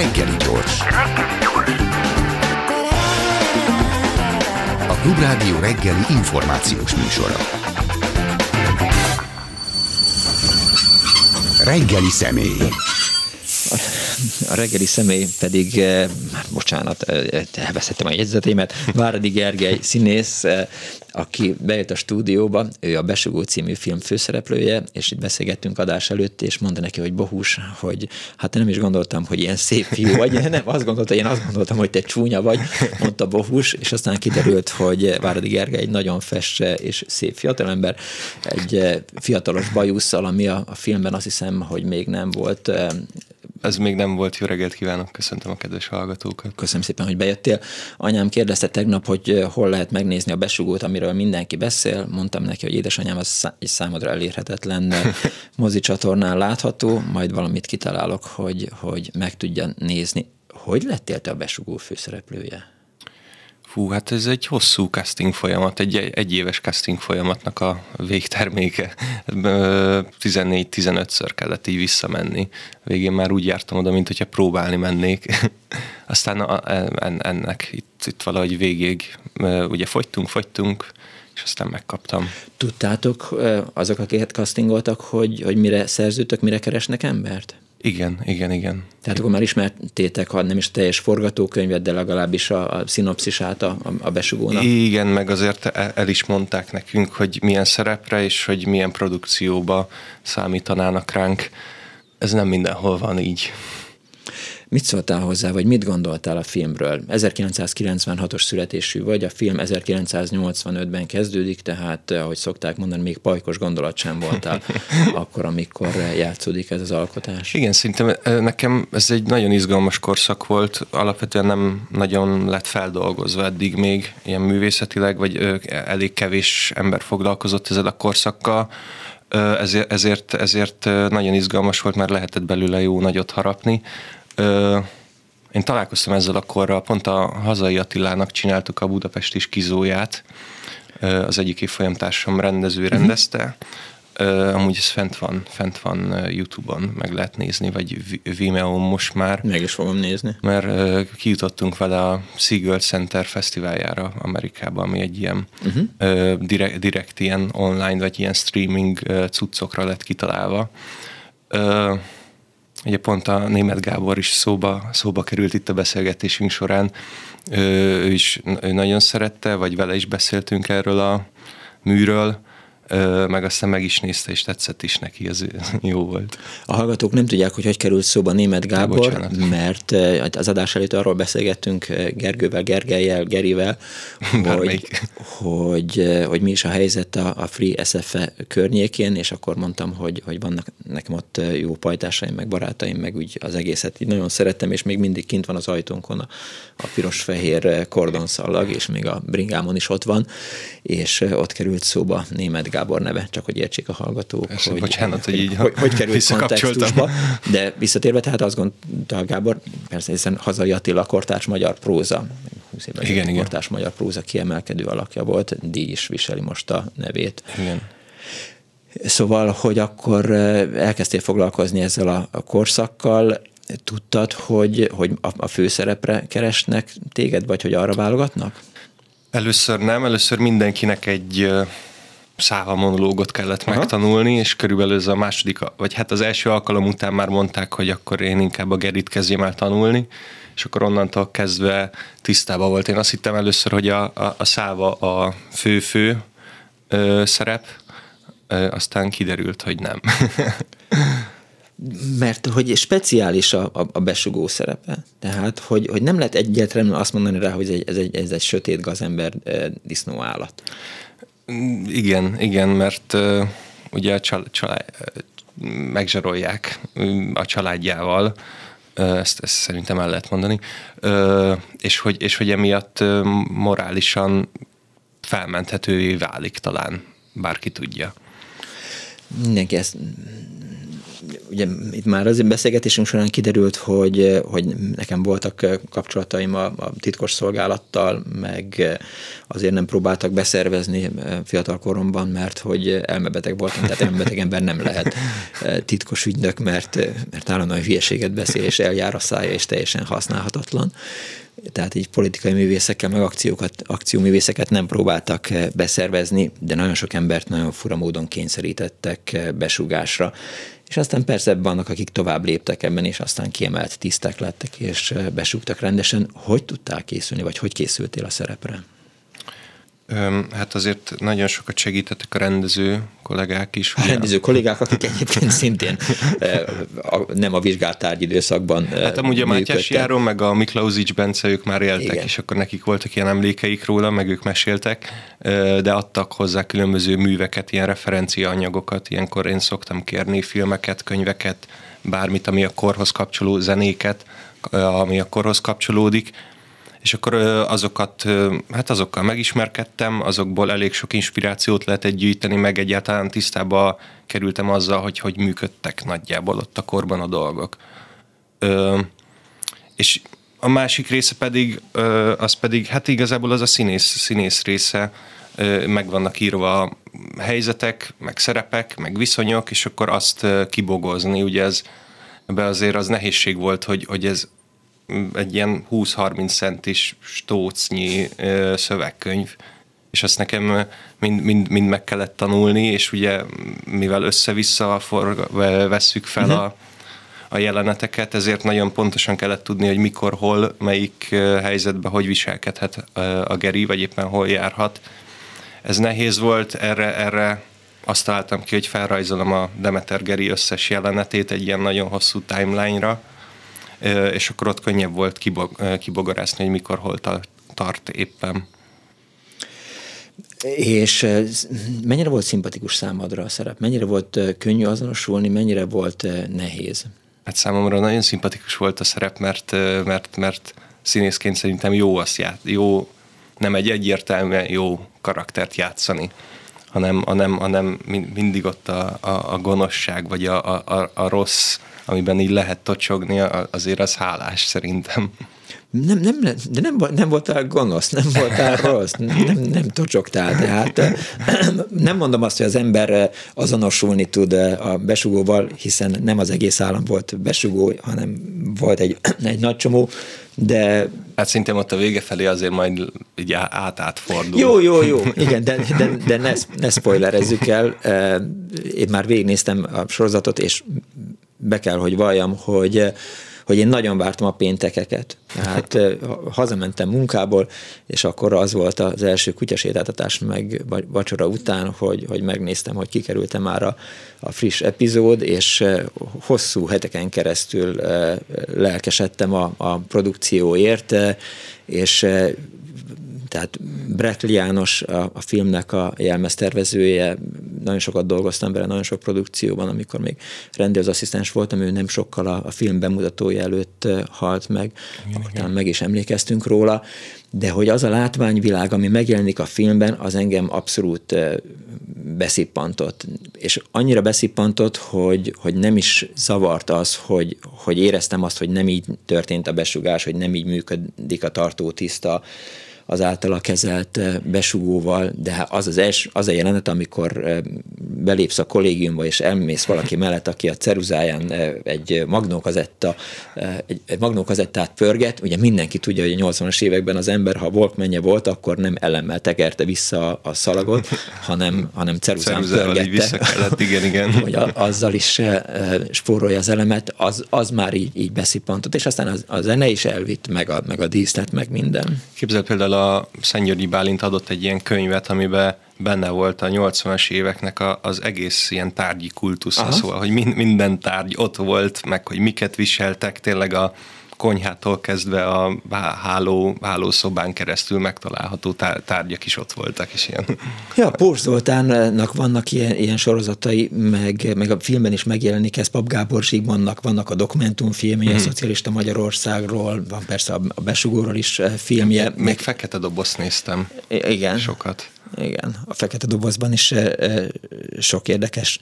Reggeli gyors. A Klubrádió reggeli információs műsora. Reggeli személy. A reggeli személy pedig, eh, bocsánat, eh, elveszettem a jegyzeteimet, Váradi Gergely színész, eh, aki bejött a stúdióba, ő a Besugó című film főszereplője, és itt beszélgettünk adás előtt, és mondta neki, hogy bohus, hogy hát nem is gondoltam, hogy ilyen szép fiú vagy, nem, azt gondolta, én azt gondoltam, hogy te csúnya vagy, mondta bohus, és aztán kiderült, hogy Váradi Gergely egy nagyon fest és szép fiatalember, egy fiatalos bajusszal, ami a, a filmben azt hiszem, hogy még nem volt ez még nem volt. Jó reggelt kívánok, köszöntöm a kedves hallgatókat. Köszönöm szépen, hogy bejöttél. Anyám kérdezte tegnap, hogy eh, hol lehet megnézni a besugót, amiről mindenki beszél. Mondtam neki, hogy édesanyám, az számodra elérhetetlen mozi csatornán látható, majd valamit kitalálok, hogy, hogy meg tudja nézni. Hogy lettél te a besugó főszereplője? Fú, hát ez egy hosszú casting folyamat, egy egyéves casting folyamatnak a végterméke. 14-15-ször kellett így visszamenni. Végén már úgy jártam oda, mint hogyha próbálni mennék. Aztán ennek itt, itt valahogy végig, ugye fogytunk, fogytunk, és aztán megkaptam. Tudtátok azok, akiket castingoltak, hogy, hogy mire szerződtök, mire keresnek embert? Igen, igen, igen. Tehát akkor már ismertétek, ha nem is teljes forgatókönyvet, de legalábbis a, a szinopszisát a, a besugónak. Igen, meg azért el is mondták nekünk, hogy milyen szerepre és hogy milyen produkcióba számítanának ránk. Ez nem mindenhol van így. Mit szóltál hozzá, vagy mit gondoltál a filmről? 1996-os születésű vagy, a film 1985-ben kezdődik, tehát, ahogy szokták mondani, még pajkos gondolat sem voltál akkor, amikor játszódik ez az alkotás. Igen, szerintem nekem ez egy nagyon izgalmas korszak volt, alapvetően nem nagyon lett feldolgozva eddig még ilyen művészetileg, vagy elég kevés ember foglalkozott ezzel a korszakkal, ezért, ezért, ezért nagyon izgalmas volt, mert lehetett belőle jó nagyot harapni. Ö, én találkoztam ezzel akkor, pont a hazai Attilának csináltuk a Budapesti kizóját, az egyik évfolyamtársam rendező mhm. rendezte, uh-huh. Uh, amúgy ez fent van, fent van YouTube-on, meg lehet nézni, vagy Vimeo-on most már. Meg is fogom nézni. Mert uh, kijutottunk vele a Seagull Center fesztiváljára Amerikában, ami egy ilyen uh-huh. uh, direkt, direkt ilyen online, vagy ilyen streaming cuccokra lett kitalálva. Ugye pont a német Gábor is szóba, szóba került itt a beszélgetésünk során. Ő, ő is ő nagyon szerette, vagy vele is beszéltünk erről a műről meg aztán meg is nézte, és tetszett is neki, ez jó volt. A hallgatók nem tudják, hogy hogy került szóba német Gábor, Bocsánat. mert az adás előtt arról beszélgettünk Gergővel, Gergelyel, Gerivel, hogy, hogy, hogy mi is a helyzet a, a Free SFE környékén, és akkor mondtam, hogy, hogy vannak nekem ott jó pajtásaim, meg barátaim, meg úgy az egészet így nagyon szerettem, és még mindig kint van az ajtónkon a, a piros-fehér kordonszalag, és még a bringámon is ott van, és ott került szóba német Gábor Gábor neve, csak hogy értsék a hallgatók. Persze, hogy, bocsánat, hogy így hogy, hogy került kontextusba. De visszatérve, tehát azt gondolta Gábor, persze hiszen hazai Attila kortárs magyar próza, 20 évvel igen, igen. kortárs magyar próza kiemelkedő alakja volt, díj is viseli most a nevét. Igen. Szóval, hogy akkor elkezdtél foglalkozni ezzel a, a korszakkal, tudtad, hogy, hogy a, a főszerepre keresnek téged, vagy hogy arra válogatnak? Először nem, először mindenkinek egy száva monológot kellett Aha. megtanulni, és körülbelül ez a második, vagy hát az első alkalom után már mondták, hogy akkor én inkább a Gerit kezdjem el tanulni, és akkor onnantól kezdve tisztában volt. Én azt hittem először, hogy a, a, a száva a fő-fő szerep, ö, aztán kiderült, hogy nem. mert hogy speciális a, a, a besugó szerepe. Tehát, hogy, hogy nem lehet egyáltalán azt mondani rá, hogy ez egy, ez egy, ez egy sötét gazember disznó állat. Igen, igen, mert uh, ugye a csal- család, megzsarolják a családjával, ezt, ezt szerintem el lehet mondani, és hogy, és hogy emiatt morálisan felmenthetővé válik talán, bárki tudja. Mindenki ezt ugye itt már az beszélgetésünk során kiderült, hogy, hogy nekem voltak kapcsolataim a, a titkos szolgálattal, meg azért nem próbáltak beszervezni fiatal koromban, mert hogy elmebeteg voltam, tehát elmebeteg ember nem lehet titkos ügynök, mert, mert állandóan hülyeséget beszél, és eljár a szája, és teljesen használhatatlan tehát így politikai művészekkel, meg akciókat, akcióművészeket nem próbáltak beszervezni, de nagyon sok embert nagyon fura módon kényszerítettek besugásra. És aztán persze vannak, akik tovább léptek ebben, és aztán kiemelt tisztek lettek, és besúgtak rendesen. Hogy tudtál készülni, vagy hogy készültél a szerepre? Hát azért nagyon sokat segítettek a rendező kollégák is. A rendező kollégák, akik egyébként szintén nem a vizsgált tárgyidőszakban Hát amúgy a Mátyás Járó, meg a Miklauzics Bence, ők már éltek, Igen. és akkor nekik voltak ilyen emlékeik róla, meg ők meséltek, de adtak hozzá különböző műveket, ilyen referencia anyagokat, ilyenkor én szoktam kérni filmeket, könyveket, bármit, ami a korhoz kapcsoló zenéket, ami a korhoz kapcsolódik, és akkor azokat, hát azokkal megismerkedtem, azokból elég sok inspirációt lehetett gyűjteni, meg egyáltalán tisztába kerültem azzal, hogy hogy működtek nagyjából ott a korban a dolgok. Ö, és a másik része pedig, az pedig, hát igazából az a színész, színész része, meg vannak írva helyzetek, meg szerepek, meg viszonyok, és akkor azt kibogozni, ugye ez, ebbe azért az nehézség volt, hogy, hogy ez egy ilyen 20-30 centis stócnyi szövegkönyv, és azt nekem mind, mind, mind meg kellett tanulni, és ugye mivel össze-vissza vesszük fel uh-huh. a, a jeleneteket, ezért nagyon pontosan kellett tudni, hogy mikor, hol, melyik helyzetben hogy viselkedhet a Geri, vagy éppen hol járhat. Ez nehéz volt, erre, erre azt találtam ki, hogy felrajzolom a Demeter Geri összes jelenetét egy ilyen nagyon hosszú timeline-ra, és akkor ott könnyebb volt kibog, kibogarászni, hogy mikor, hol tart éppen. És mennyire volt szimpatikus számadra a szerep? Mennyire volt könnyű azonosulni, mennyire volt nehéz? Hát számomra nagyon szimpatikus volt a szerep, mert, mert, mert színészként szerintem jó azt ját, jó, nem egy egyértelműen jó karaktert játszani, hanem, hanem, hanem mindig ott a, a, a gonoszság, vagy a, a, a rossz amiben így lehet tocsogni, azért az hálás szerintem. Nem, nem, de nem, nem voltál gonosz, nem voltál rossz, nem, nem tocsogtál. Tehát nem mondom azt, hogy az ember azonosulni tud a besugóval, hiszen nem az egész állam volt besugó, hanem volt egy, egy nagy csomó, de... Hát szintén ott a vége felé azért majd így át fordul. Jó, jó, jó, igen, de, de, de ne, ne spoilerezzük el. Én már végignéztem a sorozatot, és be kell, hogy valljam, hogy, hogy én nagyon vártam a péntekeket. Tehát hazamentem munkából, és akkor az volt az első kutyasétáltatás meg vacsora után, hogy, hogy megnéztem, hogy kikerült már a, a friss epizód, és hosszú heteken keresztül lelkesedtem a, a produkcióért, és tehát Bretli János a, a filmnek a jelmeztervezője, nagyon sokat dolgoztam vele, nagyon sok produkcióban, amikor még rendezőasszisztens voltam, ő nem sokkal a, a film bemutatója előtt halt meg, igen, akkor talán meg is emlékeztünk róla, de hogy az a látványvilág, ami megjelenik a filmben, az engem abszolút beszippantott. És annyira beszippantott, hogy, hogy nem is zavart az, hogy, hogy éreztem azt, hogy nem így történt a besugás, hogy nem így működik a tartótiszta, az általa kezelt besugóval, de az az, els, az a jelenet, amikor belépsz a kollégiumba, és elmész valaki mellett, aki a ceruzáján egy magnókazetta, egy, egy magnókazettát pörget, ugye mindenki tudja, hogy a 80-as években az ember, ha Walkmanje volt, akkor nem elemmel tegerte vissza a szalagot, hanem, hanem ceruzán pörgette. vissza kellett, igen, igen. hogy a, azzal is spórolja az elemet, az, az már így, így beszippantott, és aztán az, a zene is elvitt, meg a, meg a díszlet, meg minden. Képzel például a Szentgyörgyi Bálint adott egy ilyen könyvet, amiben benne volt a 80-as éveknek a, az egész ilyen tárgyi kultusza, szóval, hogy minden tárgy ott volt, meg hogy miket viseltek, tényleg a konyhától kezdve a háló, hálószobán keresztül megtalálható tárgyak is ott voltak, és ilyen. Ja, Pór Zoltánnak vannak ilyen, ilyen sorozatai, meg, meg a filmben is megjelenik ez, Pap Gábor Zsigmondnak vannak a dokumentumfilmje hmm. a szocialista Magyarországról, van persze a Besugóról is eh, filmje. Még meg... Fekete Dobozt néztem. Igen. Sokat. Igen, a Fekete Dobozban is eh, eh, sok érdekes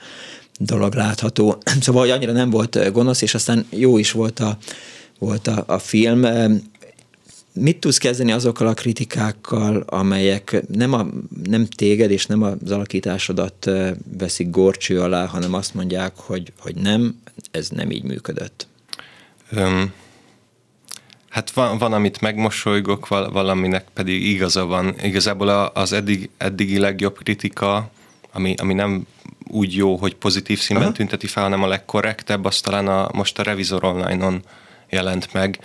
dolog látható. Szóval, hogy annyira nem volt gonosz, és aztán jó is volt a, volt a, a film. Mit tudsz kezdeni azokkal a kritikákkal, amelyek nem, a, nem téged és nem az alakításodat veszik gorcső alá, hanem azt mondják, hogy, hogy nem, ez nem így működött? Um, hát van, van, amit megmosolygok, valaminek pedig igaza van. Igazából az eddig, eddigi legjobb kritika, ami, ami nem úgy jó, hogy pozitív színben Aha. tünteti fel, hanem a legkorrektebb, az talán a, most a Revizor Online-on jelent meg,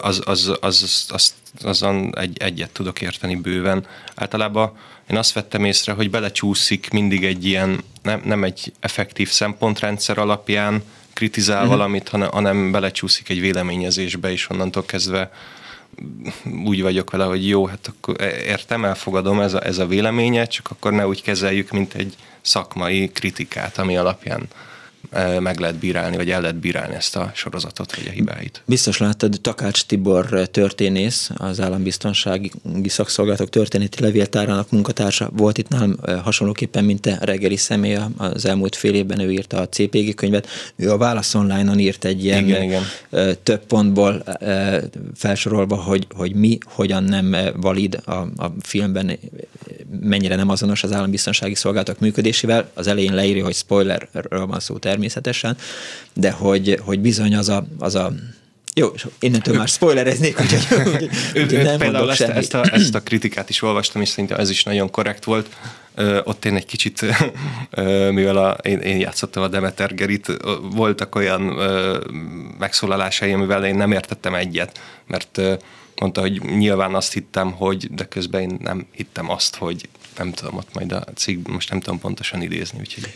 az, az, az, az, azon egy, egyet tudok érteni bőven. Általában én azt vettem észre, hogy belecsúszik mindig egy ilyen, nem, nem egy effektív szempontrendszer alapján kritizál uh-huh. valamit, hanem, hanem belecsúszik egy véleményezésbe, és onnantól kezdve úgy vagyok vele, hogy jó, hát akkor értem, elfogadom ez a, ez a véleménye, csak akkor ne úgy kezeljük, mint egy szakmai kritikát, ami alapján meg lehet bírálni, vagy el lehet bírálni ezt a sorozatot, vagy a hibáit. Biztos láttad, Takács Tibor történész, az állambiztonsági szakszolgálatok történeti levéltárának munkatársa volt itt nálam hasonlóképpen, mint te reggeli személy az elmúlt fél évben ő írta a CPG könyvet. Ő a Válasz Online-on írt egy ilyen igen, igen. több pontból felsorolva, hogy, hogy mi hogyan nem valid a, a filmben, mennyire nem azonos az állambiztonsági szolgálatok működésével. Az elején leírja, hogy spoilerről van szó természetesen, de hogy, hogy bizony az a, az a jó, és innentől már spoilereznék, úgyhogy, úgyhogy, úgyhogy nem Például ezt, ezt, a, ezt a kritikát is olvastam, és szerintem ez is nagyon korrekt volt. Ö, ott én egy kicsit, ö, mivel a, én, én játszottam a Demeter Gerit, voltak olyan ö, megszólalásai, amivel én nem értettem egyet, mert ö, mondta, hogy nyilván azt hittem, hogy, de közben én nem hittem azt, hogy nem tudom, ott majd a cikk, most nem tudom pontosan idézni, úgyhogy...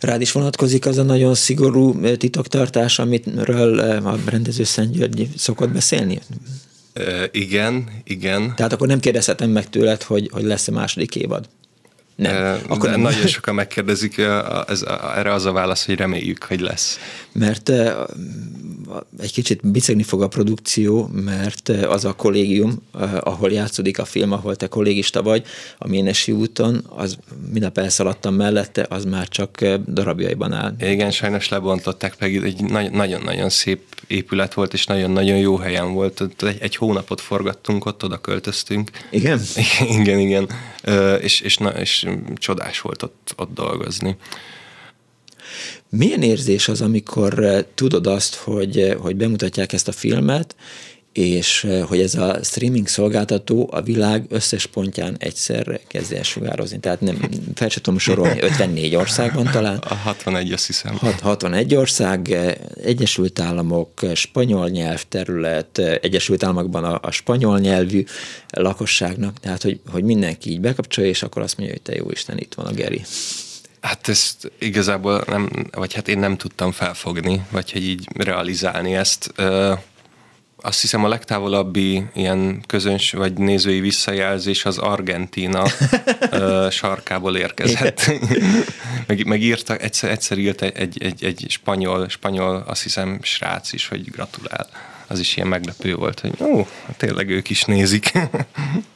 Rád is vonatkozik az a nagyon szigorú titoktartás, amitről a rendező Szent György szokott beszélni? E, igen, igen. Tehát akkor nem kérdezhetem meg tőled, hogy, hogy lesz-e második évad? Nem. Akkor nem. Nagyon sokan megkérdezik, ez, erre az a válasz, hogy reméljük, hogy lesz. Mert egy kicsit bicegni fog a produkció, mert az a kollégium, ahol játszódik a film, ahol te kollégista vagy, a Ménesi úton, az mindnap elszaladtam mellette, az már csak darabjaiban áll. Igen, sajnos lebontották, meg egy nagyon-nagyon szép épület volt, és nagyon-nagyon jó helyen volt. Egy, egy hónapot forgattunk ott, oda költöztünk. Igen? Igen, igen. És, és, na, és csodás volt ott, ott dolgozni. Milyen érzés az, amikor eh, tudod azt, hogy, eh, hogy bemutatják ezt a filmet, és hogy ez a streaming szolgáltató a világ összes pontján egyszerre kezd el sugározni. Tehát nem, fel sem tudom sorolni, 54 országban talán. A 61, azt hiszem. 61 ország, Egyesült Államok, spanyol nyelvterület, Egyesült Államokban a, a spanyol nyelvű lakosságnak, tehát hogy, hogy mindenki így bekapcsolja, és akkor azt mondja, hogy te jó Isten, itt van a Geri. Hát ezt igazából nem, vagy hát én nem tudtam felfogni, vagy hogy így realizálni ezt. Ö, azt hiszem a legtávolabbi ilyen közöns vagy nézői visszajelzés az Argentína ö, sarkából érkezett. meg, meg írta, egyszer, egyszer írt egy, egy, egy, egy spanyol, spanyol, azt hiszem srác is, hogy gratulál. Az is ilyen meglepő volt, hogy ó, tényleg ők is nézik.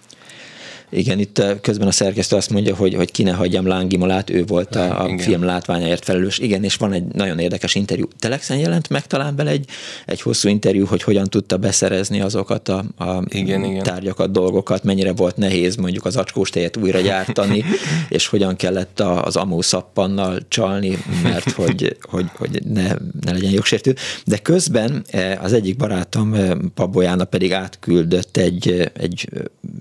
Igen, itt közben a szerkesztő azt mondja, hogy, hogy ki ne hagyjam Lángimolát, ő volt a, a film látványáért felelős. Igen, és van egy nagyon érdekes interjú. Telexen jelent meg talán bele egy, egy hosszú interjú, hogy hogyan tudta beszerezni azokat a, a igen, igen. tárgyakat, dolgokat, mennyire volt nehéz mondjuk az acskós tejet újra gyártani, és hogyan kellett az amószappannal csalni, mert hogy, hogy, hogy ne, ne legyen jogsértő. De közben eh, az egyik barátom, eh, Pabolyána pedig átküldött egy, egy,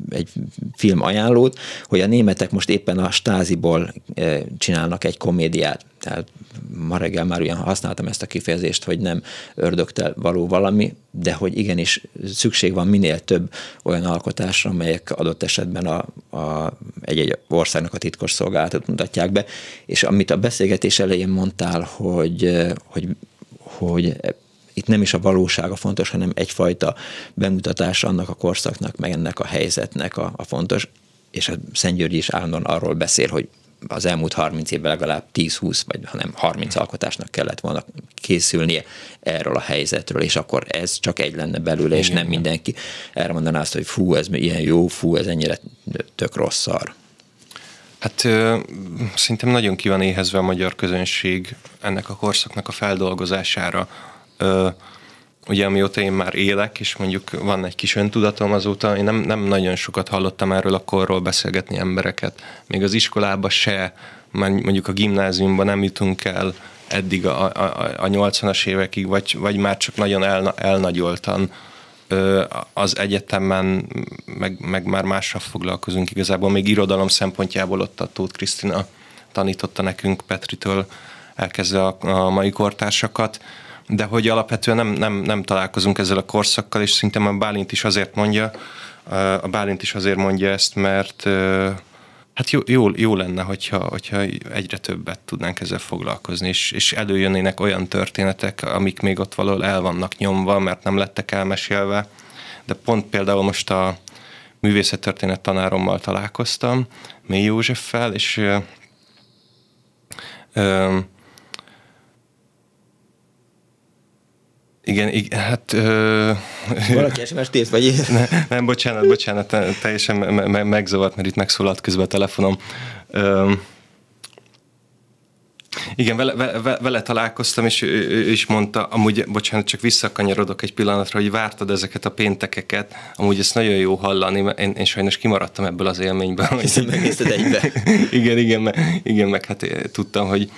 egy film ajánlót, hogy a németek most éppen a stáziból eh, csinálnak egy komédiát. Tehát ma reggel már ugyan használtam ezt a kifejezést, hogy nem ördögtel való valami, de hogy igenis szükség van minél több olyan alkotásra, amelyek adott esetben a, a, egy-egy országnak a titkos szolgálatot mutatják be. És amit a beszélgetés elején mondtál, hogy, eh, hogy, hogy itt nem is a valósága fontos, hanem egyfajta bemutatás annak a korszaknak, meg ennek a helyzetnek a, a fontos, és a Szent György is állandóan arról beszél, hogy az elmúlt 30 évben legalább 10-20 vagy hanem 30 alkotásnak kellett volna készülnie erről a helyzetről, és akkor ez csak egy lenne belőle, és nem mindenki erre mondaná azt, hogy fú, ez ilyen jó, fú, ez ennyire tök rossz szar. Hát ö, szerintem nagyon ki van éhezve a magyar közönség ennek a korszaknak a feldolgozására. Ugye amióta én már élek, és mondjuk van egy kis öntudatom azóta, én nem, nem nagyon sokat hallottam erről a korról beszélgetni embereket. Még az iskolába se, mondjuk a gimnáziumban nem jutunk el eddig a, a, a 80-as évekig, vagy, vagy már csak nagyon el, elnagyoltan az egyetemen, meg, meg már mással foglalkozunk igazából. Még irodalom szempontjából ott a Tóth Krisztina tanította nekünk Petritől elkezdve a, a mai kortársakat, de hogy alapvetően nem, nem, nem találkozunk ezzel a korszakkal, és szerintem a Bálint is azért mondja, a Bálint is azért mondja ezt, mert hát jó, jó, jó lenne, hogyha, hogyha egyre többet tudnánk ezzel foglalkozni, és, és előjönnének olyan történetek, amik még ott valahol el vannak nyomva, mert nem lettek elmesélve. De pont például most a művészettörténet tanárommal találkoztam, Mély Józseffel, és ö, ö, Igen, igen hát... Ö... Valaki sms tét, vagy ne, Nem, bocsánat, bocsánat, teljesen me- me- megzavart, mert itt megszólalt közben a telefonom. Ö... Igen, vele, vele, vele találkoztam, és ő, is mondta, amúgy, bocsánat, csak visszakanyarodok egy pillanatra, hogy vártad ezeket a péntekeket, amúgy ezt nagyon jó hallani, mert én, én sajnos kimaradtam ebből az élményből. Hiszen megnézted egybe. igen, igen, meg, igen, meg hát tudtam, hogy,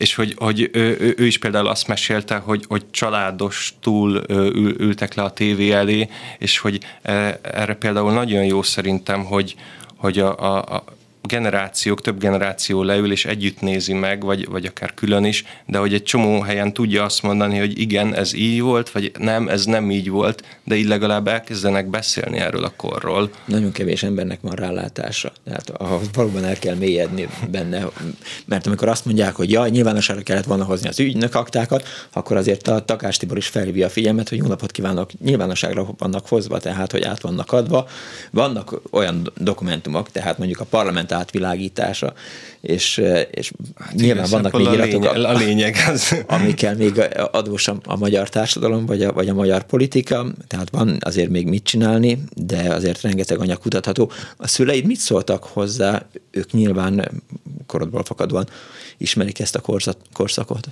és hogy, hogy ő, ő, is például azt mesélte, hogy, hogy családos túl ül, ültek le a tévé elé, és hogy e, erre például nagyon jó szerintem, hogy, hogy a, a, a generációk, több generáció leül és együtt nézi meg, vagy, vagy akár külön is, de hogy egy csomó helyen tudja azt mondani, hogy igen, ez így volt, vagy nem, ez nem így volt, de így legalább elkezdenek beszélni erről a korról. Nagyon kevés embernek van rálátása, tehát ahhoz valóban el kell mélyedni benne, mert amikor azt mondják, hogy jaj, nyilvánosságra kellett volna hozni az ügynök aktákat, akkor azért a Takás Tibor is felhívja a figyelmet, hogy jó napot kívánok, nyilvánosságra vannak hozva, tehát hogy át vannak adva. Vannak olyan dokumentumok, tehát mondjuk a parlament történet átvilágítása, és, és hát nyilván vannak még iratok, a, a lényeg az. amikkel még adós a, a magyar társadalom, vagy a, vagy a magyar politika, tehát van azért még mit csinálni, de azért rengeteg anyag kutatható. A szüleid mit szóltak hozzá? Ők nyilván korodból fakadóan ismerik ezt a korszakot.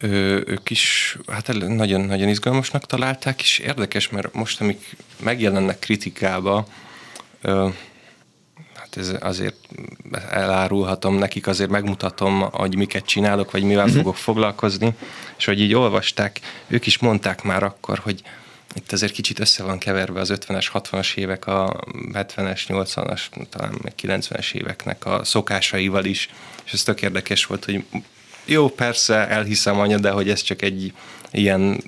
Ö, ők is hát nagyon-nagyon izgalmasnak találták, és érdekes, mert most, amik megjelennek kritikába, ö, hát ez azért elárulhatom nekik, azért megmutatom, hogy miket csinálok, vagy mivel uh-huh. fogok foglalkozni, és hogy így olvasták, ők is mondták már akkor, hogy itt azért kicsit össze van keverve az 50-es, 60-as évek, a 70-es, 80-as, talán még 90-es éveknek a szokásaival is, és ez tök érdekes volt, hogy jó, persze, elhiszem anya, de hogy ez csak egy ilyen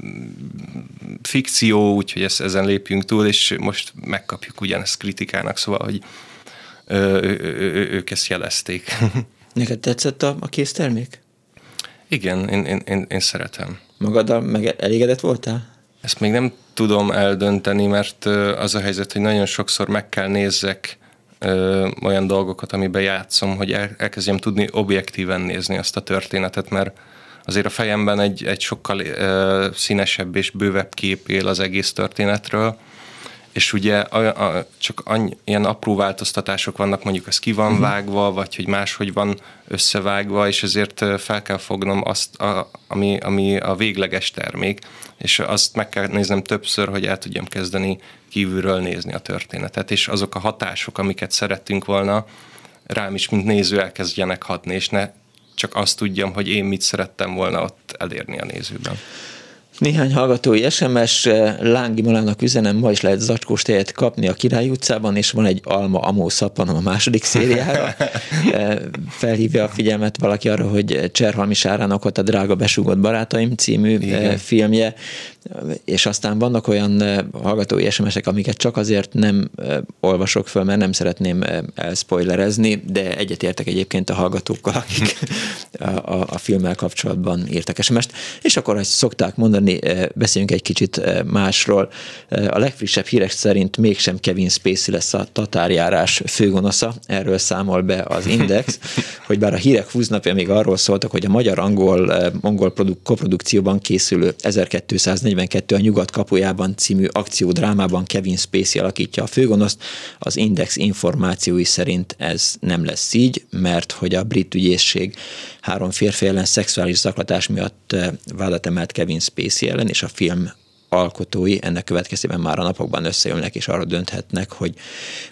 fikció, úgyhogy ezt, ezen lépjünk túl, és most megkapjuk ugyanezt kritikának, szóval, hogy ők ezt jelezték. Neked tetszett a, a késztermék? Igen, én, én, én, én szeretem. Magaddal meg elégedett voltál? Ezt még nem tudom eldönteni, mert az a helyzet, hogy nagyon sokszor meg kell nézzek ö, olyan dolgokat, amiben játszom, hogy el, elkezdjem tudni objektíven nézni azt a történetet, mert azért a fejemben egy, egy sokkal ö, színesebb és bővebb kép él az egész történetről, és ugye a, a, csak annyi, ilyen apró változtatások vannak, mondjuk ez ki van uh-huh. vágva, vagy hogy máshogy van összevágva, és ezért fel kell fognom azt, a, ami, ami a végleges termék, és azt meg kell néznem többször, hogy el tudjam kezdeni kívülről nézni a történetet, és azok a hatások, amiket szerettünk volna, rám is, mint néző elkezdjenek hatni, és ne csak azt tudjam, hogy én mit szerettem volna ott elérni a nézőben. Néhány hallgatói SMS, eh, Lángi Malának üzenem, ma is lehet zacskós tejet kapni a Király utcában, és van egy Alma Amó szappanom a második szériára. Eh, felhívja a figyelmet valaki arra, hogy Cserhalmi Sárának ott a Drága Besúgott Barátaim című eh, Igen. filmje, és aztán vannak olyan hallgatói SMS-ek, amiket csak azért nem olvasok föl, mert nem szeretném elspoilerezni, de egyetértek egyébként a hallgatókkal, akik a, a, a filmmel kapcsolatban írtak SMS-t, és akkor azt szokták mondani, beszéljünk egy kicsit másról. A legfrissebb hírek szerint mégsem Kevin Spacey lesz a tatárjárás főgonosza, erről számol be az Index, hogy bár a hírek húznapja még arról szóltak, hogy a magyar-angol mongol produk, koprodukcióban készülő 1242 a nyugat kapujában című akciódrámában Kevin Spacey alakítja a főgonoszt, az Index információi szerint ez nem lesz így, mert hogy a brit ügyészség három férfi ellen szexuális zaklatás miatt vádat emelt Kevin Spacey ellen, és a film alkotói ennek következtében már a napokban összeülnek és arra dönthetnek, hogy,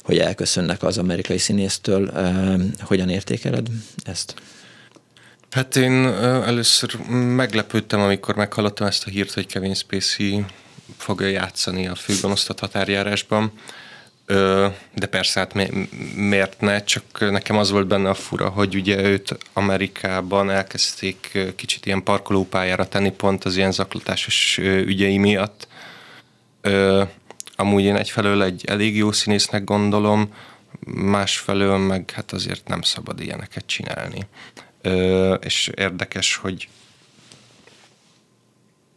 hogy elköszönnek az amerikai színésztől. Hogyan értékeled ezt? Hát én először meglepődtem, amikor meghallottam ezt a hírt, hogy Kevin Spacey fogja játszani a főgonoszt a határjárásban. De persze, hát miért ne, csak nekem az volt benne a fura, hogy ugye őt Amerikában elkezdték kicsit ilyen parkolópályára tenni pont az ilyen zaklatásos ügyei miatt. Amúgy én egyfelől egy elég jó színésznek gondolom, másfelől meg hát azért nem szabad ilyeneket csinálni. És érdekes, hogy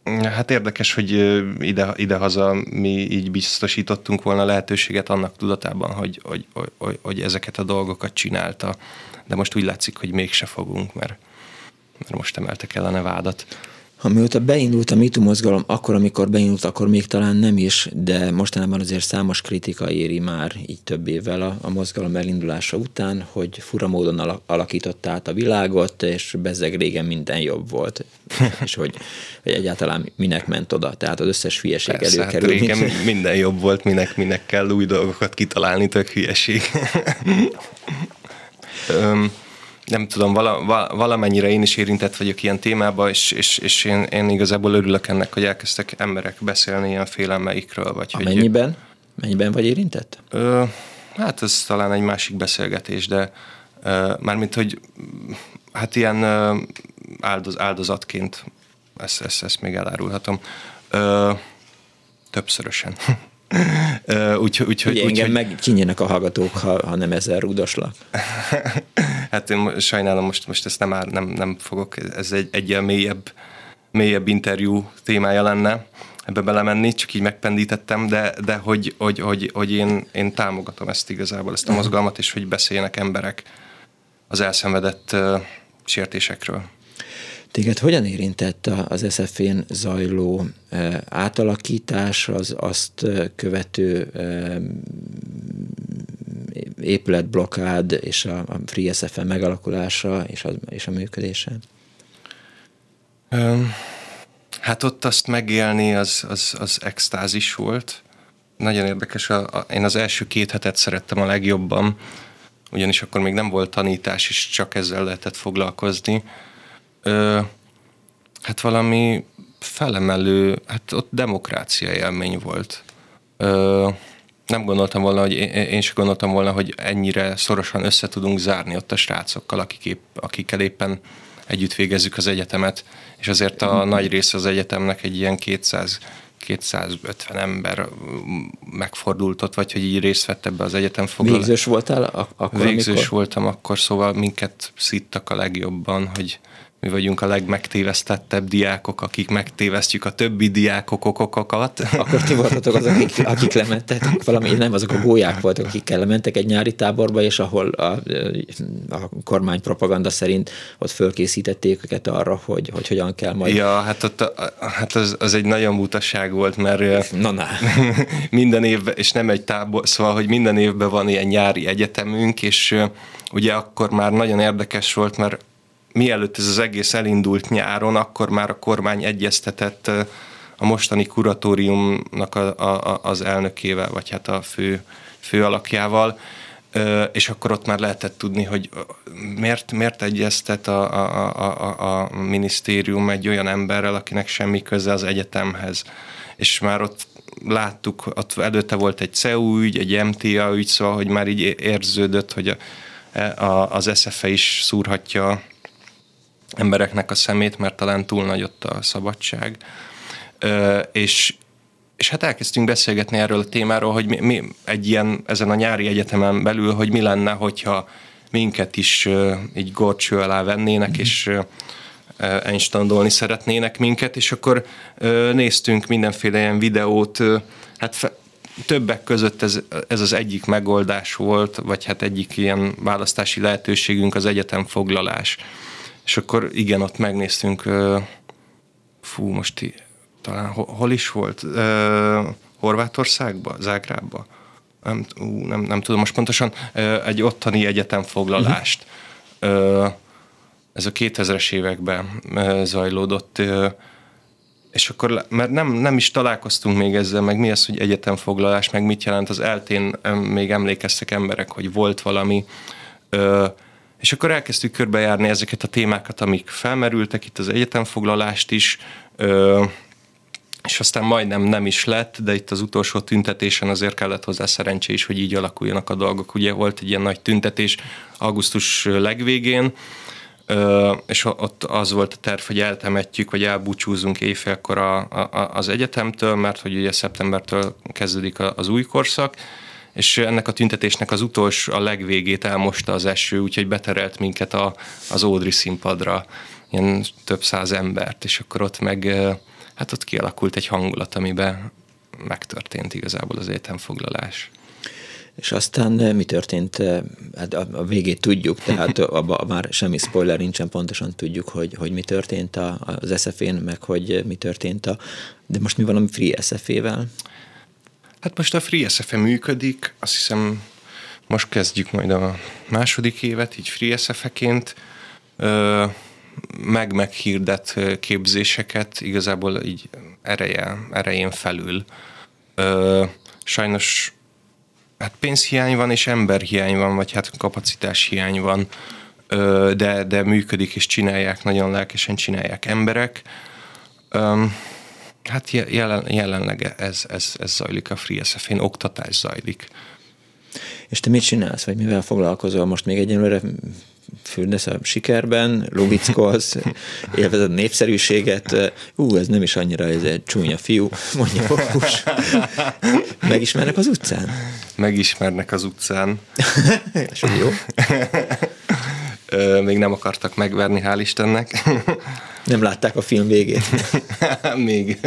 Hát érdekes, hogy ide, idehaza mi így biztosítottunk volna lehetőséget annak tudatában, hogy, hogy, hogy, hogy ezeket a dolgokat csinálta, de most úgy látszik, hogy mégse fogunk, mert, mert most emeltek el a nevádat. Amióta beindult a MeToo mozgalom, akkor, amikor beindult, akkor még talán nem is, de mostanában azért számos kritika éri már így több évvel a, a mozgalom elindulása után, hogy fura módon alakította át a világot, és bezeg régen minden jobb volt, és hogy, hogy egyáltalán minek ment oda, tehát az összes hülyeség Persze, előkerül. Hát régen mint... minden jobb volt, minek, minek kell új dolgokat kitalálni, tök hülyeség. nem tudom, vala, valamennyire én is érintett vagyok ilyen témába, és, és, és én, én igazából örülök ennek, hogy elkezdtek emberek beszélni ilyen félelmeikről. Vagy hogy, mennyiben? Mennyiben vagy érintett? Ö, hát ez talán egy másik beszélgetés, de ö, mármint, hogy hát ilyen ö, áldoz, áldozatként ezt, ezt, ezt még elárulhatom. Ö, többszörösen. Úgyhogy úgy, úgy, engem úgy, meg kinyínek a hallgatók, ha, ha nem ezzel rúdoslak. hát én sajnálom, most, most ezt nem, nem, nem fogok, ez egy, egy ilyen mélyebb, mélyebb interjú témája lenne ebbe belemenni, csak így megpendítettem, de, de hogy, hogy, hogy, hogy én, én támogatom ezt igazából, ezt a mozgalmat, és hogy beszéljenek emberek az elszenvedett uh, sértésekről. Téged hogyan érintett az SZF-én zajló átalakítás, az azt követő épületblokkád és a, a Free SFN megalakulása és a, és a működése? Hát ott azt megélni az, az, az extázis volt. Nagyon érdekes, a, a, én az első két hetet szerettem a legjobban, ugyanis akkor még nem volt tanítás, és csak ezzel lehetett foglalkozni ö, hát valami felemelő, hát ott demokrácia élmény volt. Ö, nem gondoltam volna, hogy én, sem gondoltam volna, hogy ennyire szorosan össze tudunk zárni ott a srácokkal, akik épp, akikkel éppen együtt végezzük az egyetemet, és azért a nagy része az egyetemnek egy ilyen 200 250 ember megfordult ott, vagy hogy így részt vett ebbe az egyetem foglalásba. Végzős voltál akkor, Végzős amikor? voltam akkor, szóval minket szittak a legjobban, hogy mi vagyunk a legmegtévesztettebb diákok, akik megtévesztjük a többi diákokokokat. Akkor ti voltatok azok, akik, akik lementek, valami, nem azok a gólyák voltak, akik lementek egy nyári táborba, és ahol a, a kormány propaganda szerint ott fölkészítették őket arra, hogy, hogy hogyan kell majd. Ja, hát, ott, hát az, az egy nagyon butasság volt, mert na, na. minden évben, és nem egy tábor, szóval, hogy minden évben van ilyen nyári egyetemünk, és ugye akkor már nagyon érdekes volt, mert mielőtt ez az egész elindult nyáron, akkor már a kormány egyeztetett a mostani kuratóriumnak a, a, az elnökével, vagy hát a fő, fő alakjával, és akkor ott már lehetett tudni, hogy miért, miért egyeztet a, a, a, a minisztérium egy olyan emberrel, akinek semmi köze az egyetemhez. És már ott láttuk, ott előtte volt egy CEU ügy, egy MTA ügy, szóval, hogy már így érződött, hogy a, a, az SZFE is szúrhatja embereknek a szemét, mert talán túl nagy ott a szabadság. Ö, és, és hát elkezdtünk beszélgetni erről a témáról, hogy mi, mi egy ilyen, ezen a nyári egyetemen belül, hogy mi lenne, hogyha minket is ö, így gorcső alá vennének, mm. és ö, einstandolni szeretnének minket, és akkor néztünk mindenféle ilyen videót, hát fe, többek között ez, ez az egyik megoldás volt, vagy hát egyik ilyen választási lehetőségünk az egyetemfoglalás. És akkor igen, ott megnéztünk, fú, most talán hol is volt? Horvátországba, Zágrábba? Nem, ú, nem, nem tudom most pontosan, egy ottani egyetemfoglalást. Uh-huh. Ez a 2000-es években zajlódott, és akkor, mert nem, nem is találkoztunk még ezzel, meg mi az, hogy egyetemfoglalás, meg mit jelent az eltén, még emlékeztek emberek, hogy volt valami, és akkor elkezdtük körbejárni ezeket a témákat, amik felmerültek, itt az egyetemfoglalást is, és aztán majdnem nem is lett, de itt az utolsó tüntetésen azért kellett hozzá szerencsé is, hogy így alakuljanak a dolgok. Ugye volt egy ilyen nagy tüntetés augusztus legvégén, és ott az volt a terv, hogy eltemetjük, vagy elbúcsúzunk éjfélkor a, a, az egyetemtől, mert hogy ugye szeptembertől kezdődik az új korszak, és ennek a tüntetésnek az utolsó, a legvégét elmosta az eső, úgyhogy beterelt minket a, az Ódri színpadra, ilyen több száz embert, és akkor ott meg, hát ott kialakult egy hangulat, amiben megtörtént igazából az étemfoglalás. És aztán mi történt? Hát a végét tudjuk, tehát abban már semmi spoiler nincsen, pontosan tudjuk, hogy, hogy mi történt az SF-én, meg hogy mi történt a... De most mi van a Free SF-ével? Hát most a Free SF-e működik, azt hiszem most kezdjük majd a második évet, így Free SF-eként, meg meghirdet képzéseket, igazából így ereje, erején felül. Sajnos hát pénzhiány van, és emberhiány van, vagy hát kapacitás hiány van, de, de működik, és csinálják, nagyon lelkesen csinálják emberek. Hát jelen, jelenleg ez, ez, ez zajlik a FreeSF-én, oktatás zajlik. És te mit csinálsz, vagy mivel foglalkozol? Most még egyenlőre fürdesz a sikerben, lubickolsz, élvezed a népszerűséget, ú, ez nem is annyira, ez egy csúnya fiú, mondja Fokus. Megismernek az utcán? Megismernek az utcán. És jó. Még nem akartak megverni, hál' Istennek. Nem látták a film végét. Még.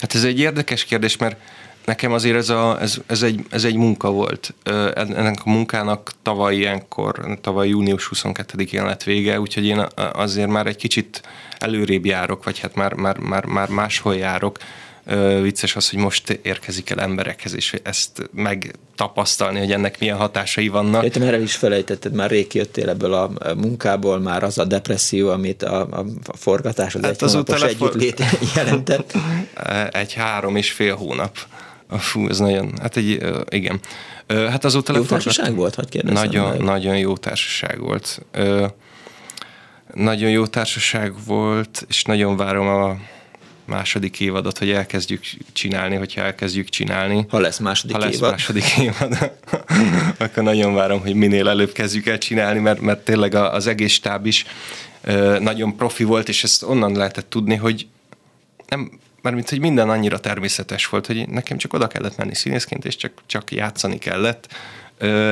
Hát ez egy érdekes kérdés, mert nekem azért ez, a, ez, ez, egy, ez egy munka volt. Ennek a munkának tavaly ilyenkor, tavaly június 22-én lett vége, úgyhogy én azért már egy kicsit előrébb járok, vagy hát már, már, már, már máshol járok. Vicces az, hogy most érkezik el emberekhez, és ezt megtapasztalni, hogy ennek milyen hatásai vannak. Értem, erre is felejtetted, már rég jöttél ebből a munkából, már az a depresszió, amit a, a forgatás, az hát egy hónapos együttlét jelentett. Egy három és fél hónap Fú, ez nagyon, hát egy, igen. Hát azóta jó társaság volt, hogy kérdezem Nagyon, meg. nagyon jó társaság volt. Nagyon jó társaság volt, és nagyon várom a második évadot, hogy elkezdjük csinálni, hogyha elkezdjük csinálni. Ha lesz második ha lesz évad. második évad, akkor nagyon várom, hogy minél előbb kezdjük el csinálni, mert, mert tényleg az egész stáb is nagyon profi volt, és ezt onnan lehetett tudni, hogy nem, mint hogy minden annyira természetes volt, hogy nekem csak oda kellett menni színészként, és csak, csak játszani kellett,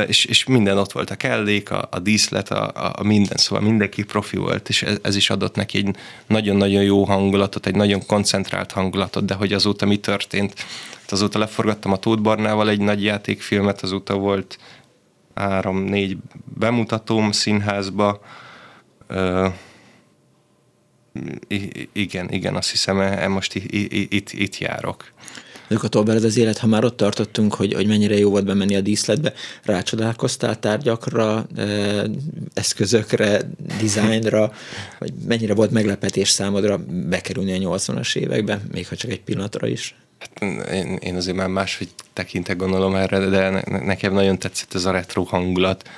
és, és minden ott volt, a kellék, a, a díszlet, a, a minden, szóval mindenki profi volt, és ez, ez is adott neki egy nagyon-nagyon jó hangulatot, egy nagyon koncentrált hangulatot, de hogy azóta mi történt? Hát azóta leforgattam a Tóth Barnával egy nagy játékfilmet, azóta volt három-négy bemutatóm színházba, I- igen, igen, azt hiszem, e, e most itt, itt járok. A Tolbered az élet, ha már ott tartottunk, hogy, hogy mennyire jó volt bemenni a díszletbe, rácsodálkoztál tárgyakra, eszközökre, dizájnra, vagy mennyire volt meglepetés számodra bekerülni a 80-as évekbe, még ha csak egy pillanatra is? Hát én, én azért már máshogy tekintek gondolom erre, de nekem nagyon tetszett ez a retro hangulat,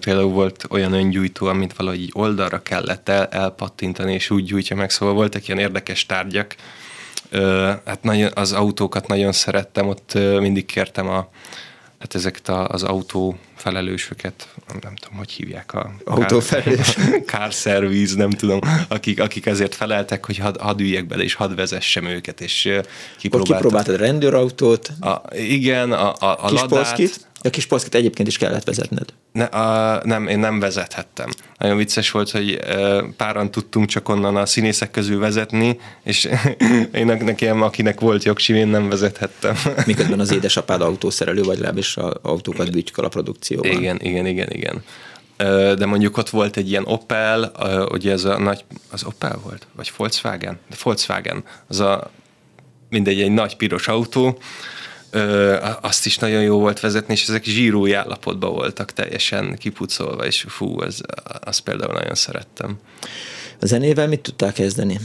például volt olyan öngyújtó, amit valahogy oldalra kellett el, elpattintani, és úgy gyújtja meg, szóval voltak ilyen érdekes tárgyak. Hát nagyon, az autókat nagyon szerettem, ott mindig kértem a, hát ezeket a, az autó felelősöket, nem tudom, hogy hívják a... Autófelelős. Car service, nem tudom, akik, akik ezért feleltek, hogy had, hadd üljek bele, és hadd vezessem őket, és kipróbáltad. kipróbáltad a rendőrautót. A, igen, a, a, a kis ladát. Polszkit? A kis polszkit egyébként is kellett vezetned. Ne, a, nem, én nem vezethettem. Nagyon vicces volt, hogy e, páran tudtunk csak onnan a színészek közül vezetni, és én nekem, akinek volt jogsim, én nem vezethettem. Miközben az édesapád autószerelő, vagy legalábbis a autókat bütyköl a produkcióban. Igen, igen, igen, igen. De mondjuk ott volt egy ilyen Opel, ugye ez a nagy, az Opel volt? Vagy Volkswagen? De Volkswagen, az a mindegy, egy nagy piros autó, ö, azt is nagyon jó volt vezetni, és ezek zsírói állapotban voltak teljesen kipucolva, és fú, az, azt például nagyon szerettem. A zenével mit tudtál kezdeni?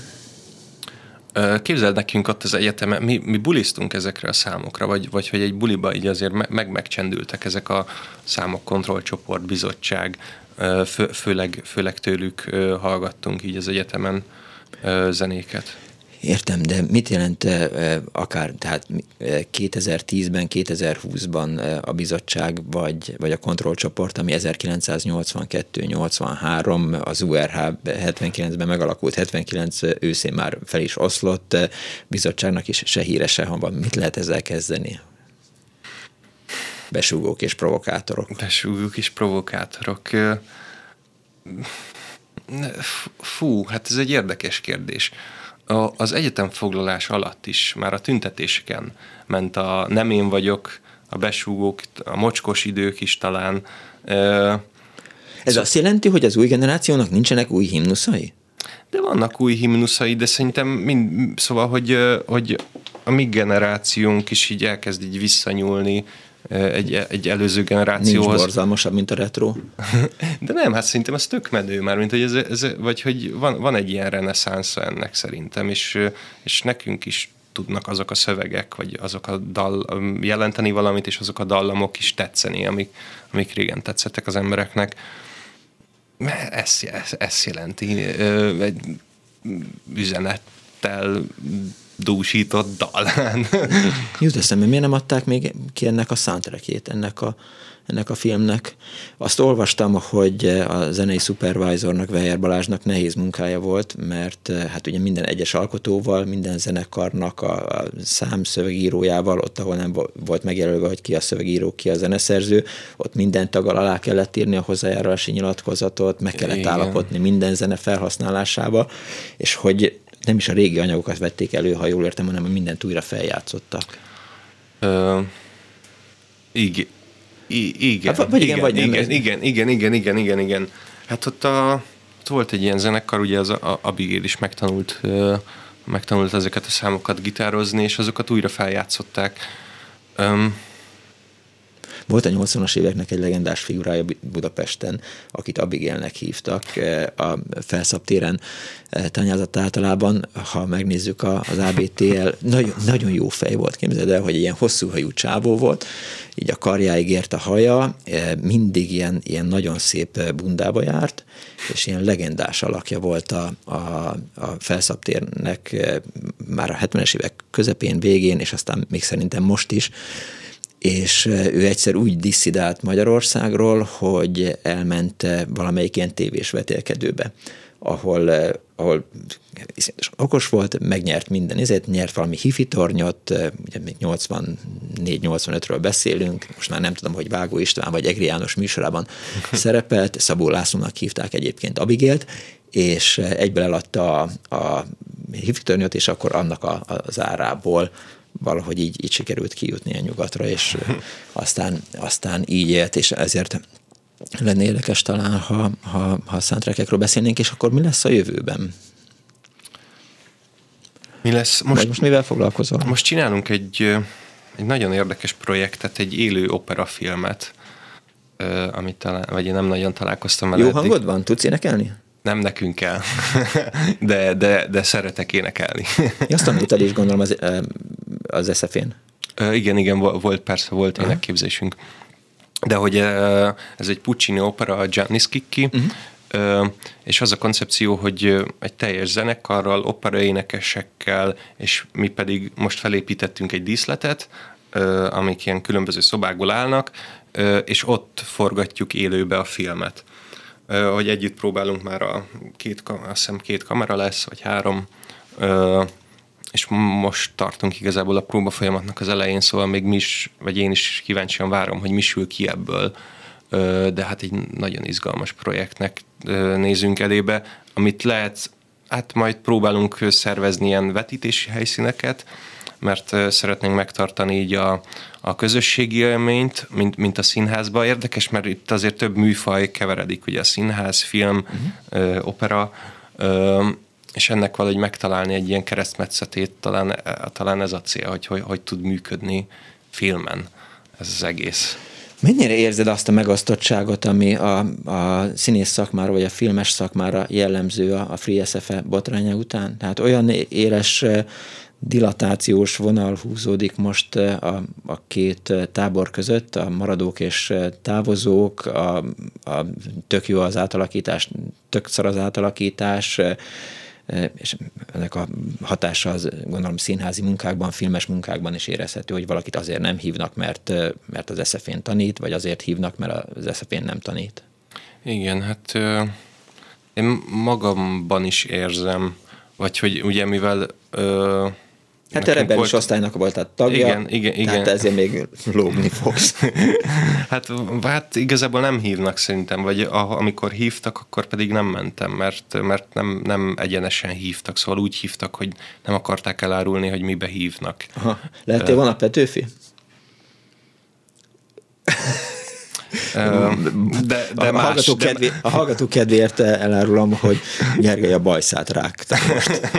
Képzeld nekünk ott az egyetemen, mi, mi bulisztunk ezekre a számokra, vagy, vagy hogy egy buliba így azért meg, megcsendültek ezek a számok, kontrollcsoport, bizottság, fő, főleg, főleg tőlük hallgattunk így az egyetemen zenéket. Értem, de mit jelent akár, tehát 2010-ben, 2020-ban a bizottság, vagy, vagy a kontrollcsoport, ami 1982-83, az URH 79-ben megalakult, 79 őszén már fel is oszlott, bizottságnak is se híre, se van. Mit lehet ezzel kezdeni? Besúgók és provokátorok. Besúgók és provokátorok. Fú, hát ez egy érdekes kérdés a, az egyetemfoglalás alatt is, már a tüntetéseken ment a nem én vagyok, a besúgók, a mocskos idők is talán. Ez azt jelenti, hogy az új generációnak nincsenek új himnuszai? De vannak új himnuszai, de szerintem mind, szóval, hogy, hogy a mi generációnk is így elkezd így visszanyúlni egy, egy előző generációhoz. Nincs borzalmasabb, mint a retro. De nem, hát szerintem ez tök menő már, mint hogy ez, ez vagy hogy van, van egy ilyen reneszánsza ennek szerintem, és, és nekünk is tudnak azok a szövegek, vagy azok a dal, jelenteni valamit, és azok a dallamok is tetszeni, amik, amik régen tetszettek az embereknek. Ez, ez, ez jelenti egy üzenettel dúsított dal. Jut eszembe, miért nem adták még ki ennek a soundtrackjét, ennek a, ennek a filmnek. Azt olvastam, hogy a zenei supervisornak, Weyer Balázsnak nehéz munkája volt, mert hát ugye minden egyes alkotóval, minden zenekarnak a, a számszövegírójával, ott, ahol nem volt megjelölve, hogy ki a szövegíró, ki a zeneszerző, ott minden taggal alá kellett írni a hozzájárulási nyilatkozatot, meg kellett Igen. állapodni minden zene felhasználásába, és hogy nem is a régi anyagokat vették elő, ha jól értem, hanem mindent újra feljátszottak. Ö, igen. I, igen, hát, vagy igen, igen, vagy nem. Igen, igen, igen, igen, igen, igen, igen. Hát ott, a, ott volt egy ilyen zenekar, ugye az a, Abigail is megtanult, megtanult ezeket a számokat gitározni, és azokat újra feljátszották. Um, volt a 80-as éveknek egy legendás figurája Budapesten, akit Abigailnek hívtak eh, a felszabtéren eh, tanyázott általában, ha megnézzük az ABTL, nagyon, nagyon jó fej volt, képzeld el, hogy ilyen hosszú hajú csávó volt, így a karjáig ért a haja, eh, mindig ilyen, ilyen nagyon szép bundába járt, és ilyen legendás alakja volt a, a, a felszabtérnek már a 70-es évek közepén, végén, és aztán még szerintem most is, és ő egyszer úgy disszidált Magyarországról, hogy elment valamelyik ilyen tévés vetélkedőbe, ahol, ahol iszonyatosan okos volt, megnyert minden ezért, nyert valami hifi tornyot, ugye még 84-85-ről beszélünk, most már nem tudom, hogy Vágó István vagy Egri János műsorában szerepelt, Szabó Lászlónak hívták egyébként Abigélt, és egyből eladta a, a hifi tornyot, és akkor annak a, az árából valahogy így, így sikerült kijutni a nyugatra, és aztán, aztán így élt, és ezért lenne érdekes talán, ha, ha, ha a beszélnénk, és akkor mi lesz a jövőben? Mi lesz? Most, Vagy most mivel foglalkozol? Most csinálunk egy, egy nagyon érdekes projektet, egy élő operafilmet, amit talán, vagy én nem nagyon találkoztam vele. Jó eddig. hangod van? Tudsz énekelni? Nem nekünk kell, de, de, de szeretek énekelni. Azt tanultad is gondolom az, az SZF-én. Igen, igen, volt, persze volt Aha. énekképzésünk. De hogy ez egy Puccini opera, a Gianni Schicchi, uh-huh. és az a koncepció, hogy egy teljes zenekarral, operaénekesekkel, és mi pedig most felépítettünk egy díszletet, amik ilyen különböző szobákból állnak, és ott forgatjuk élőbe a filmet hogy együtt próbálunk már a két, azt hiszem két kamera lesz, vagy három, és most tartunk igazából a próba folyamatnak az elején, szóval még mi is, vagy én is kíváncsian várom, hogy mi sül ki ebből, de hát egy nagyon izgalmas projektnek nézünk elébe, amit lehet, hát majd próbálunk szervezni ilyen vetítési helyszíneket, mert szeretnénk megtartani így a, a közösségi élményt, mint, mint a színházban. Érdekes, mert itt azért több műfaj keveredik, ugye a színház, film, uh-huh. ö, opera, ö, és ennek valahogy megtalálni egy ilyen keresztmetszetét, talán, talán ez a cél, hogy, hogy hogy tud működni filmen ez az egész. Mennyire érzed azt a megosztottságot, ami a, a színész szakmára, vagy a filmes szakmára jellemző a, a Free SFE botránya után? Tehát olyan éles dilatációs vonal húzódik most a, a két tábor között, a maradók és távozók, a, a tök jó az átalakítás, tök szar az átalakítás, és ennek a hatása az gondolom színházi munkákban, filmes munkákban is érezhető, hogy valakit azért nem hívnak, mert, mert az eszefén tanít, vagy azért hívnak, mert az eszefén nem tanít. Igen, hát én magamban is érzem, vagy hogy ugye mivel Hát a rebellis volt... osztálynak volt a tagja, igen, igen, igen. tehát ezért még lógni fogsz. hát, hát igazából nem hívnak szerintem, vagy a, amikor hívtak, akkor pedig nem mentem, mert, mert nem, nem egyenesen hívtak, szóval úgy hívtak, hogy nem akarták elárulni, hogy mibe hívnak. Aha. Lehetél van a Petőfi? De, de a, más, hallgató de... Kedvé, a hallgató kedvéért elárulom, hogy Gergely a bajszát rágta most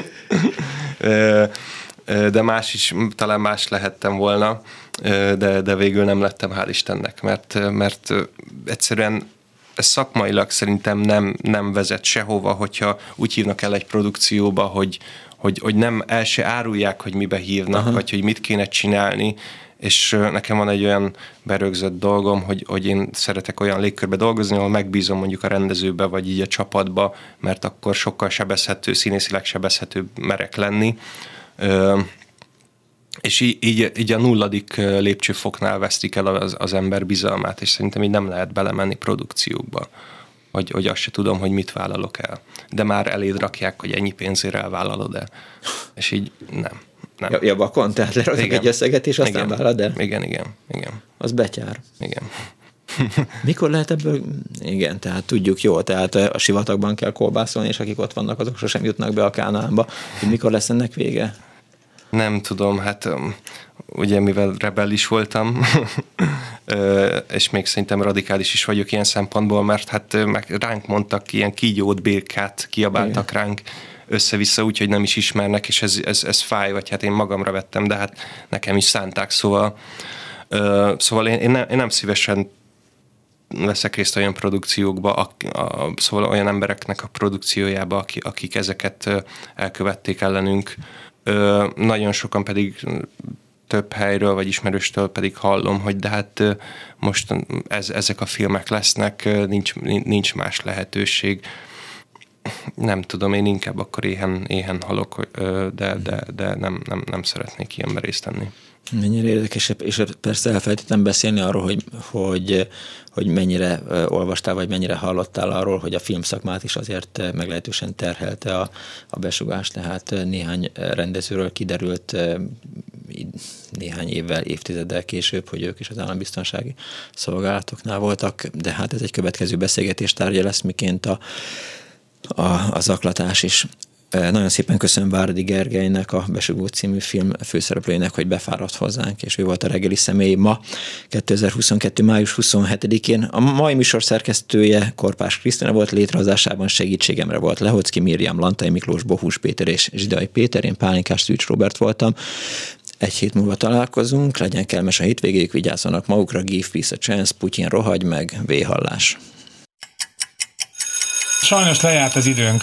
de más is, talán más lehettem volna, de, de végül nem lettem, hál' Istennek, mert, mert egyszerűen ez szakmailag szerintem nem, nem vezet sehova, hogyha úgy hívnak el egy produkcióba, hogy, hogy, hogy nem el se árulják, hogy mibe hívnak, Aha. vagy hogy mit kéne csinálni, és nekem van egy olyan berögzött dolgom, hogy, hogy én szeretek olyan légkörbe dolgozni, ahol megbízom mondjuk a rendezőbe, vagy így a csapatba, mert akkor sokkal sebezhető, színészileg sebezhető merek lenni és így, így, a nulladik lépcsőfoknál vesztik el az, az ember bizalmát, és szerintem így nem lehet belemenni produkciókba, hogy, hogy azt se tudom, hogy mit vállalok el. De már eléd rakják, hogy ennyi pénzért elvállalod el. És így nem. nem. Ja, ja vakon, tehát leraknak egy összeget, és aztán igen. vállalod el? Igen, igen, igen. Az betyár. Igen. Mikor lehet ebből? Igen, tehát tudjuk jó, tehát a sivatagban kell kolbászolni, és akik ott vannak, azok sosem jutnak be a Kánaánba. Hogy mikor lesz ennek vége? Nem tudom, hát ugye mivel rebellis voltam, és még szerintem radikális is vagyok ilyen szempontból, mert hát meg ránk mondtak ilyen kígyót, birkát, kiabáltak Igen. ránk össze-vissza úgy, hogy nem is ismernek, és ez, ez, ez fáj, vagy hát én magamra vettem, de hát nekem is szánták, szóval szóval én, én, nem, én nem szívesen veszek részt olyan produkciókba, a, a, szóval olyan embereknek a produkciójába, akik, akik ezeket elkövették ellenünk. Ö, nagyon sokan pedig több helyről, vagy ismerőstől pedig hallom, hogy de hát most ez, ezek a filmek lesznek, nincs, nincs más lehetőség. Nem tudom, én inkább akkor éhen, éhen halok, de, de, de nem, nem, nem szeretnék ilyen részt tenni. Mennyire érdekes, és persze elfelejtettem beszélni arról, hogy, hogy, hogy mennyire olvastál, vagy mennyire hallottál arról, hogy a filmszakmát is azért meglehetősen terhelte a, a besugás, tehát néhány rendezőről kiderült néhány évvel, évtizeddel később, hogy ők is az állambiztonsági szolgálatoknál voltak, de hát ez egy következő beszélgetés tárgya lesz, miként a, a, a zaklatás is. Nagyon szépen köszönöm Várdi Gergelynek, a Besugó című film főszereplőjének, hogy befáradt hozzánk, és ő volt a reggeli személy ma, 2022. május 27-én. A mai műsor szerkesztője Korpás Krisztina volt, létrehozásában segítségemre volt Lehocki Miriam, Lantai Miklós, Bohus Péter és Zsidai Péter, én Pálinkás Szűcs Robert voltam. Egy hét múlva találkozunk, legyen kellemes a hétvégéig, vigyázzanak magukra, give peace a chance, Putyin rohagy meg, véhallás. Sajnos lejárt az időnk.